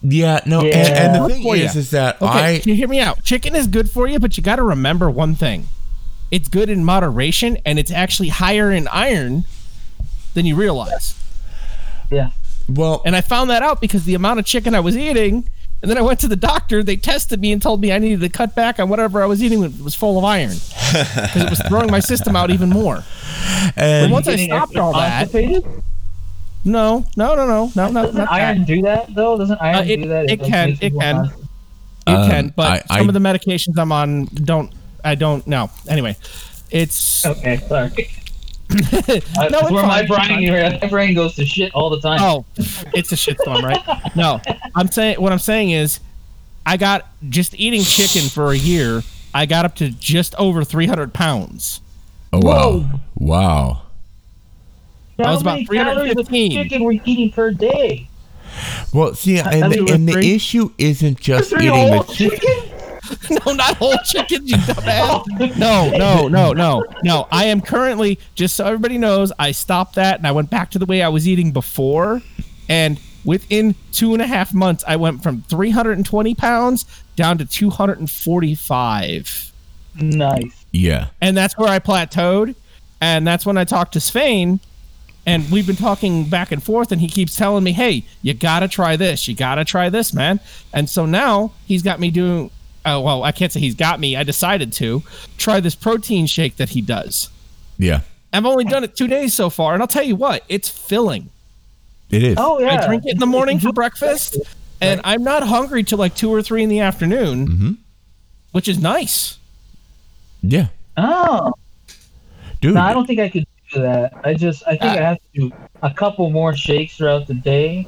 Yeah, no, and, Yeah. and the thing for is, ya. is that Okay, I can you hear me out? Chicken is good for you, but you got to remember one thing: it's good in moderation, and it's actually higher in iron than you realize. Yeah. well, And I found that out because the amount of chicken I was eating, and then I went to the doctor. They tested me and told me I needed to cut back on whatever I was eating. It was full of iron because it was throwing my system out even more. But and once I stopped all that, constipated? no, no, no, no, no, no, Doesn't not iron that. do that though? Doesn't iron Uh, it- do that? it like, can, makes you it can. constipated? You Um, can, but I- some of the medications I'm on don't. I don't know. Anyway, it's Okay, sorry. No, That's it's where my brain, my brain goes to shit all the time. Oh, it's a shitstorm, right? No, I'm saying what I'm saying is, I got just eating chicken for a year. I got up to just over 300 pounds. oh wow, wow. I was about many calories of 315. chicken were you eating per day? Well, see, and, I the, mean, and the issue isn't just eating the whole chicken. Chicken? [LAUGHS] no, not whole chicken, you dumbass. [LAUGHS] No, no, no, no, no. I am currently just so everybody knows. I stopped that and I went back to the way I was eating before, and within two and a half months, I went from 320 pounds down to 245. Nice. Yeah, and that's where I plateaued. And that's when I talked to Svein, and we've been talking back and forth, and he keeps telling me, "Hey, you gotta try this. You gotta try this, man." And so now he's got me doing. Uh, well, I can't say he's got me. I decided to try this protein shake that he does. yeah, I've only done it two days so far, and I'll tell you what, it's filling. it is. Oh yeah. I drink it in the morning for breakfast, and I'm not hungry till like two or three in the afternoon, Mhm. which is nice. Yeah, Oh. dude. No, I don't think I could do that. I just I think Uh, I have to do a couple more shakes throughout the day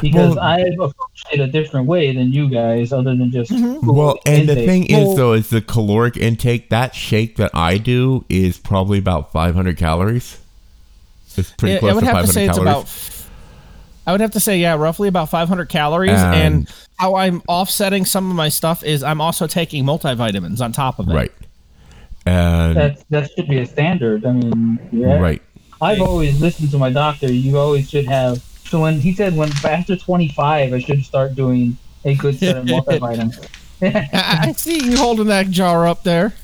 because Well- I've approached it a different way than you guys, other than just mm-hmm. food Well, and the thing Well- is, though, is the caloric intake. That shake that I do is probably about 500 calories. It's pretty Yeah, close I would to have 500 to say calories. it's about. I would have to say, yeah, roughly about 500 calories. And- And how I'm offsetting some of my stuff is I'm also taking multivitamins on top of it. right. And that that should be a standard. I mean, yeah. right. I've always listened to my doctor. You always should have. So when he said when after 25, I should start doing a good set of multivitamins. [LAUGHS] I, I see you holding that jar up there.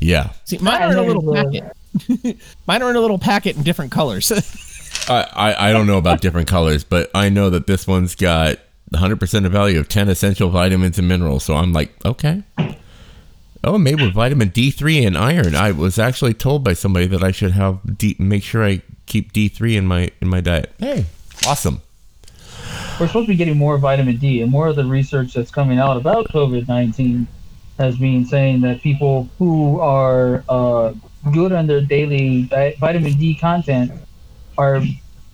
Yeah. See, mine are in a little packet. [LAUGHS] mine are in a little packet in different colors. [LAUGHS] I, I, I don't know about different colors, but I know that this one's got 100% of value of 10 essential vitamins and minerals. So I'm like, okay. Oh, made with vitamin D3 and iron. I was actually told by somebody that I should have D, make sure I keep D3 in my in my diet. Hey, awesome. We're supposed to be getting more vitamin D, and more of the research that's coming out about COVID 19 has been saying that people who are uh, good on their daily vitamin D content are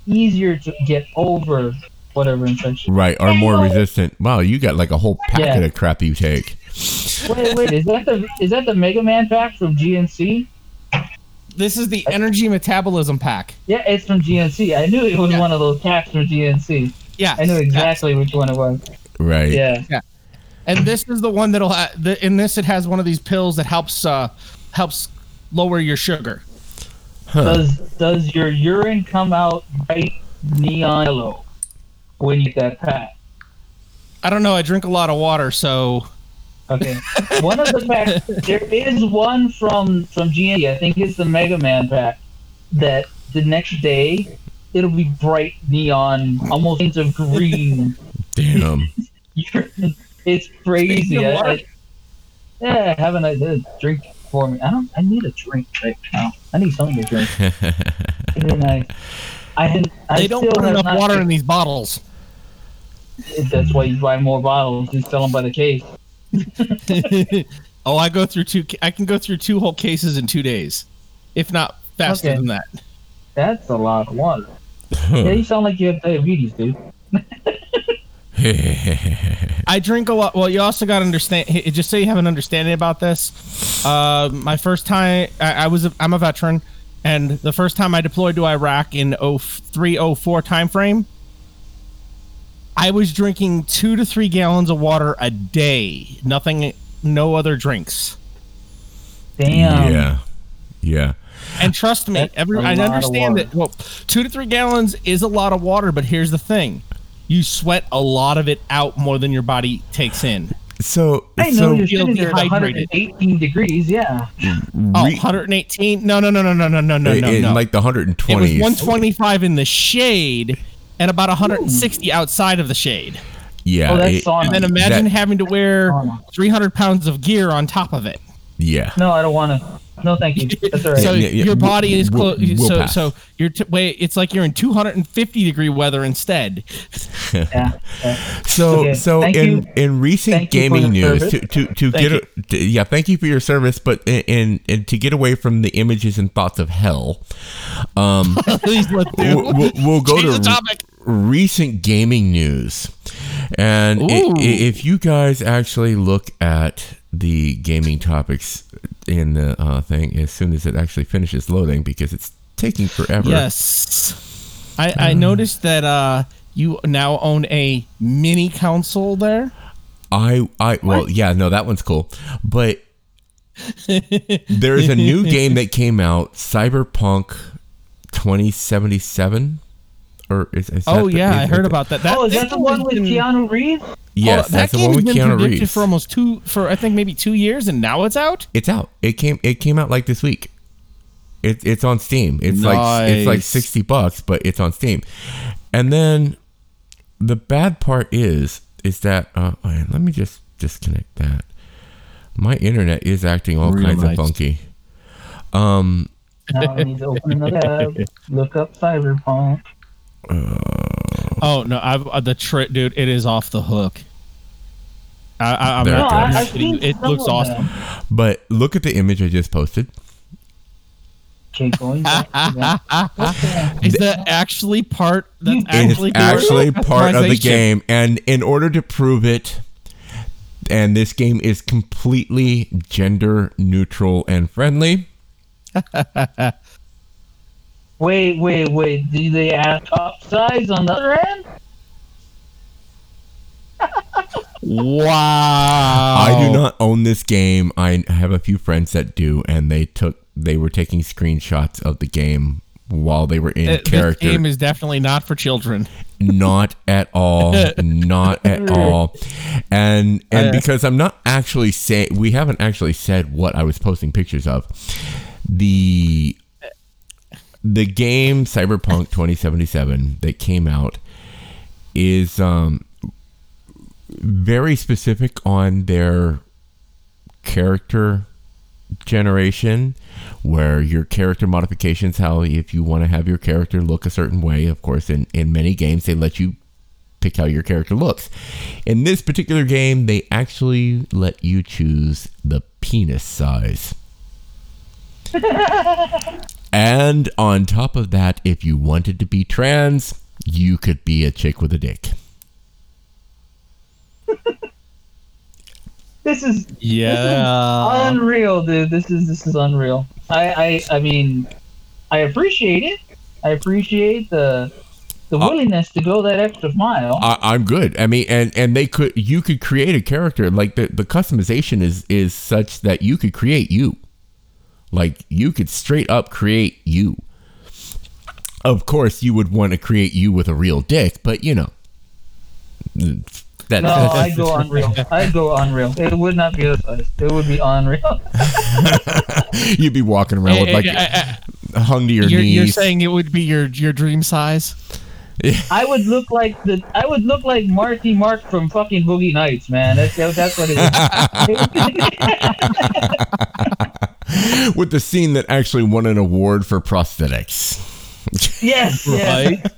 easier to get over whatever infection. Right, are more resistant. Wow, you got like a whole packet Yeah. of crap you take. Wait, wait, is that the is that the Mega Man pack from GNC? This is the energy metabolism pack. Yeah, it's from GNC. I knew it was Yeah. one of those packs from GNC. Yeah. I knew exactly which one it was. Right. Yeah. And this is the one that'll. Ha- the, in this, it has one of these pills that helps uh, helps lower your sugar. Huh. Does does your urine come out bright neon yellow when you get that pack? I don't know. I drink a lot of water, so Okay. One of the packs, there is one from from GNC. I think it's the Mega Man pack. That the next day it'll be bright neon, almost into green. Damn. [LAUGHS] It's crazy. Speaking I, water. I, yeah, having a, a uh, drink for me. I don't. I need a drink right now. I need something to drink. [LAUGHS] and I, I, I They don't still put enough not- water in these bottles. That's why you buy more bottles and sell them by the case. [LAUGHS] oh, I go through two. I can go through two whole cases in two days, if not faster Okay. than that. That's a lot of water. [LAUGHS] Yeah, you sound like you have diabetes, dude. [LAUGHS] I drink a lot. Well, you also got to understand. Just so you have an understanding about this, uh, my first time, I, I was, a, I'm a veteran, and the first time I deployed to Iraq in 03, 04 time frame, I was drinking two to three gallons of water a day. Nothing, no other drinks. Damn. yeah. Yeah. And trust me, That's every a I lot of understand that. Well, two to three gallons is a lot of water, but here's the thing: you sweat a lot of it out more than your body takes in. So I know so you're feel sitting there at 118 degrees. Yeah. Oh, 118? No, no, no, no, no, no, no, no, no. like the it was 125 in the shade and about 160 outside of the shade. Yeah. Oh, that's it- And then imagine That- having to wear 300 pounds of gear on top of it. yeah. No, I don't want to. No, thank you. That's all right. So Yeah, yeah, your we'll- body is we'll- close. we'll so pass. so you're t- wait. It's like you're in 250 degree weather instead. yeah. yeah. So Okay, so thank in you. in recent Thank gaming news service. to to, to get a, to- yeah thank you for your service but in, in, in to get away from the images and thoughts of hell um [LAUGHS] Please let we'll, we'll, we'll go Change to the topic. recent gaming news and i- Ooh. if you guys actually look at the gaming topics in the uh, thing as soon as it actually finishes loading because it's taking forever. Yes. I, I noticed that uh, you now own a mini console there. I I well yeah no that one's cool. But [LAUGHS] there's a new game that came out Cyberpunk 2077 or is, is that Oh the- yeah, is I heard the- about that. that oh, is that that the one with been- Keanu Reeves? yes Oh, that's that the one game's with been Keanu predicted Reeves for almost two for I think maybe two years, and now it's out. it's out it came it came out like this week it, it's on Steam it's like it's like 60 bucks but it's on Steam and then the bad part is is that uh oh, let me just disconnect that my internet is acting all Real kinds nice. of funky um Now I need to open another [LAUGHS] tab. Look up Cyberpunk. Oh no, I've uh, the trick, dude. It is off the hook. I, I, I'm not it No, I. I'm kidding. It looks awesome. them. But look at the image I just posted. Okay, going back to that. Is that actually part? That's actually It's actually part of the game, and in order to prove it, and this game is completely gender neutral and friendly. [LAUGHS] Wait, wait, wait. Do they have top size on the other end? Wow. I do not own this game. I have a few friends that do, and they took they were taking screenshots of the game while they were in Uh, This character. game is definitely not for children. not at all [LAUGHS] not at all and and Uh, because i'm not actually saying we haven't actually said what i was posting pictures of the the game cyberpunk 2077 that came out is um very specific on their character generation where your character modifications how if you want to have your character look a certain way of course in in many games they let you pick how your character looks. In this particular game they actually let you choose the penis size [LAUGHS] and on top of that if you wanted to be trans you could be a chick with a dick [LAUGHS] This is Yeah. unreal, dude. This is this is unreal. I I I mean, I appreciate it. I appreciate the the Uh, willingness to go that extra mile. I, I'm good. I mean, and and they could you could create a character like the the customization is is such that you could create you, like you could straight up create you. Of course, you would want to create you with a real dick, but you know, That No, I go unreal. I go unreal. It would not be a size. It would be unreal. [LAUGHS] you'd be walking around with like hung to your you're, knees. you're saying it would be your your dream size? [LAUGHS] I would look like the. I would look like Marky Mark from fucking Boogie Nights, man. That's that's what it is. [LAUGHS] [LAUGHS] with the scene that actually won an award for prosthetics. yes, [LAUGHS] yes. Right?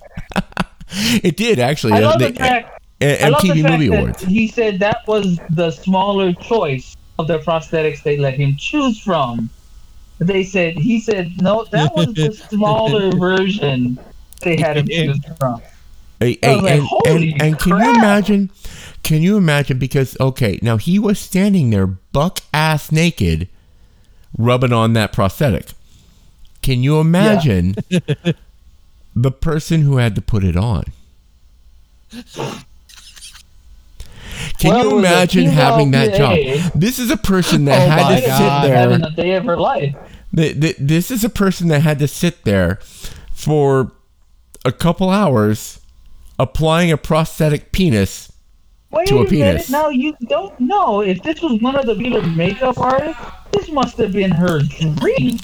It did actually. I uh, love the the fact. A- I love the MTV fact Movie that Awards. He said that was the smaller choice of the prosthetics they let him choose from. They said he said no, that was the [LAUGHS] smaller version they had him choose from. Hey, I hey, like, and, "Holy and, and can you imagine? Can you imagine? Because okay, now he was standing there, buck ass naked, rubbing on that prosthetic. Can you imagine [LAUGHS] the person who had to put it on? Can Well, you imagine having that job? This is a person that Oh had to God. sit there. having a day of her life. Th- th- this is a person that had to sit there for a couple hours applying a prosthetic penis. Wait To a a, minute. penis. Now you don't know if this was one of the real makeup artists. This must have been her dream.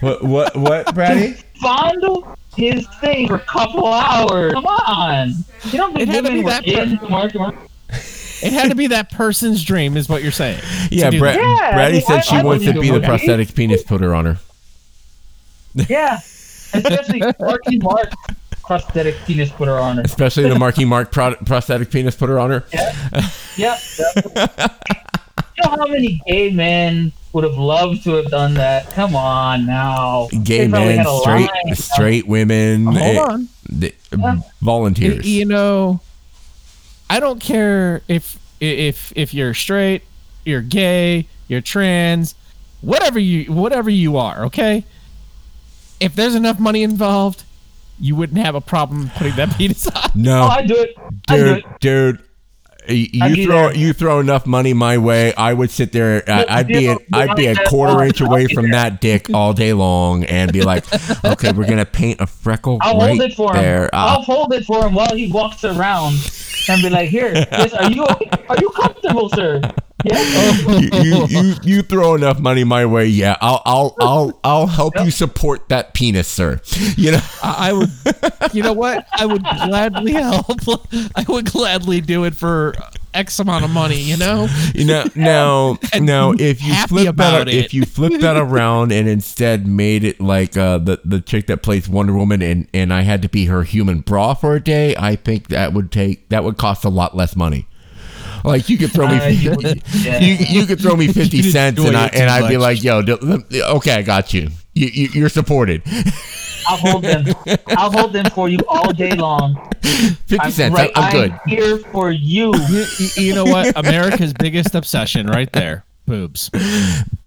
What? What? What, [LAUGHS] Brady? Fondle his thing for a couple hours. Come on. You don't think It had to women be were that in Mark Mark? It had to be that person's dream, is what you're saying. Yeah, do Bra- Yeah, Brady I- said she I wants to be the prosthetic penis putter on her. Yeah. Especially [LAUGHS] Marky Mark prosthetic penis put her on her. Especially the Marky Mark pro- prosthetic penis putter on her. Yep. you know how many gay men would have loved to have done that? Come on now. Gay men, straight line. straight women, Hold eh, on. the- Yeah. volunteers. you know i don't care if if if you're straight you're gay you're trans whatever you whatever you are okay if there's enough money involved you wouldn't have a problem putting that [LAUGHS] penis on no, Oh, I do it. I do dude, it. dude. y- I'd You throw you throw enough money my way, I would sit there. I- Look, I'd be you know, I'd be a quarter inch away from there. [LAUGHS] that dick all day long, and be like, [LAUGHS] okay, we're gonna paint a freckle I'll right hold it for him. there. I'll Uh, hold it for him while he walks around and be like, "Here, yes, are you are you comfortable, sir? You, you, [LAUGHS] you you throw enough money my way, yeah. I'll I'll I'll I'll help you support that penis, sir. You know, I I would, you know what? I would gladly help. [LAUGHS] I would gladly do it for X amount of money. You know, you know now now if you flip that about if you flip that [LAUGHS] around and instead made it like uh, the the chick that plays Wonder Woman and and I had to be her human bra for a day, I think that would take that would cost a lot less money. Like you could throw me, Uh, you [LAUGHS] yeah. you, you could throw me [LAUGHS] fifty cents and I and I'd be like, yo, d- okay, I got you. You, you you're supported. I'll hold them. I'll hold them for you all day long. 50 I'm cents. right. I'm, I'm good. here for you. you, you- you know what? America's biggest obsession, right there, boobs.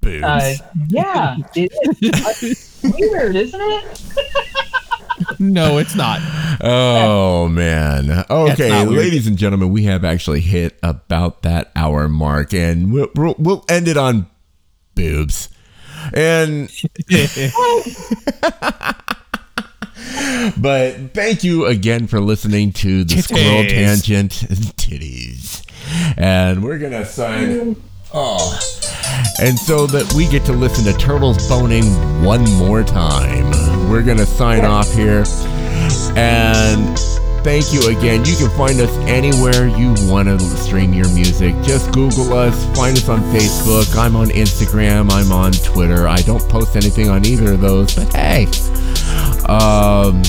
Boobs. Uh, yeah, it, it's weird, isn't it? [LAUGHS] No, it's not. Oh man. Okay, ladies and gentlemen, we have actually hit about that hour mark, and we'll, we'll, we'll end it on boobs. And [LAUGHS] but thank you again for listening to the Squirrel Titties. Tangent titties, and we're gonna sign. Oh, and so that we get to listen to Turtles Boning one more time, we're gonna sign off here. And thank you again. You can find us anywhere you want to stream your music. Just Google us, find us on Facebook. I'm on Instagram, I'm on Twitter. I don't post anything on either of those, but hey. Um,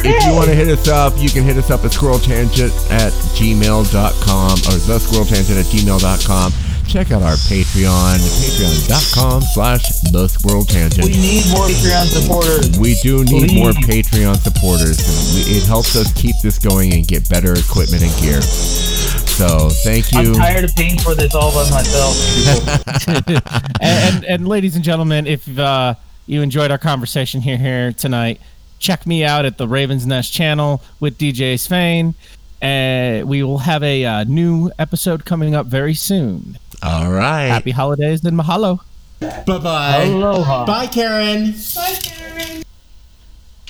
if you want to hit us up, you can hit us up at squirreltangent at gmail.com or the squirreltangent at gmail.com. Check out our Patreon, patreon.com slash the squirrel tangent. We need more Patreon supporters. We do need Please. more Patreon supporters. It helps us keep this going and get better equipment and gear. So thank you. I'm tired of paying for this all by myself. [LAUGHS] and, and, and ladies and gentlemen, if uh, you enjoyed our conversation here here tonight, check me out at the Ravens Nest channel with DJ Svain. Uh, we will have a uh, new episode coming up very soon. All right. Happy holidays and mahalo. Bye bye. Aloha. Bye, Karen. Bye, Karen.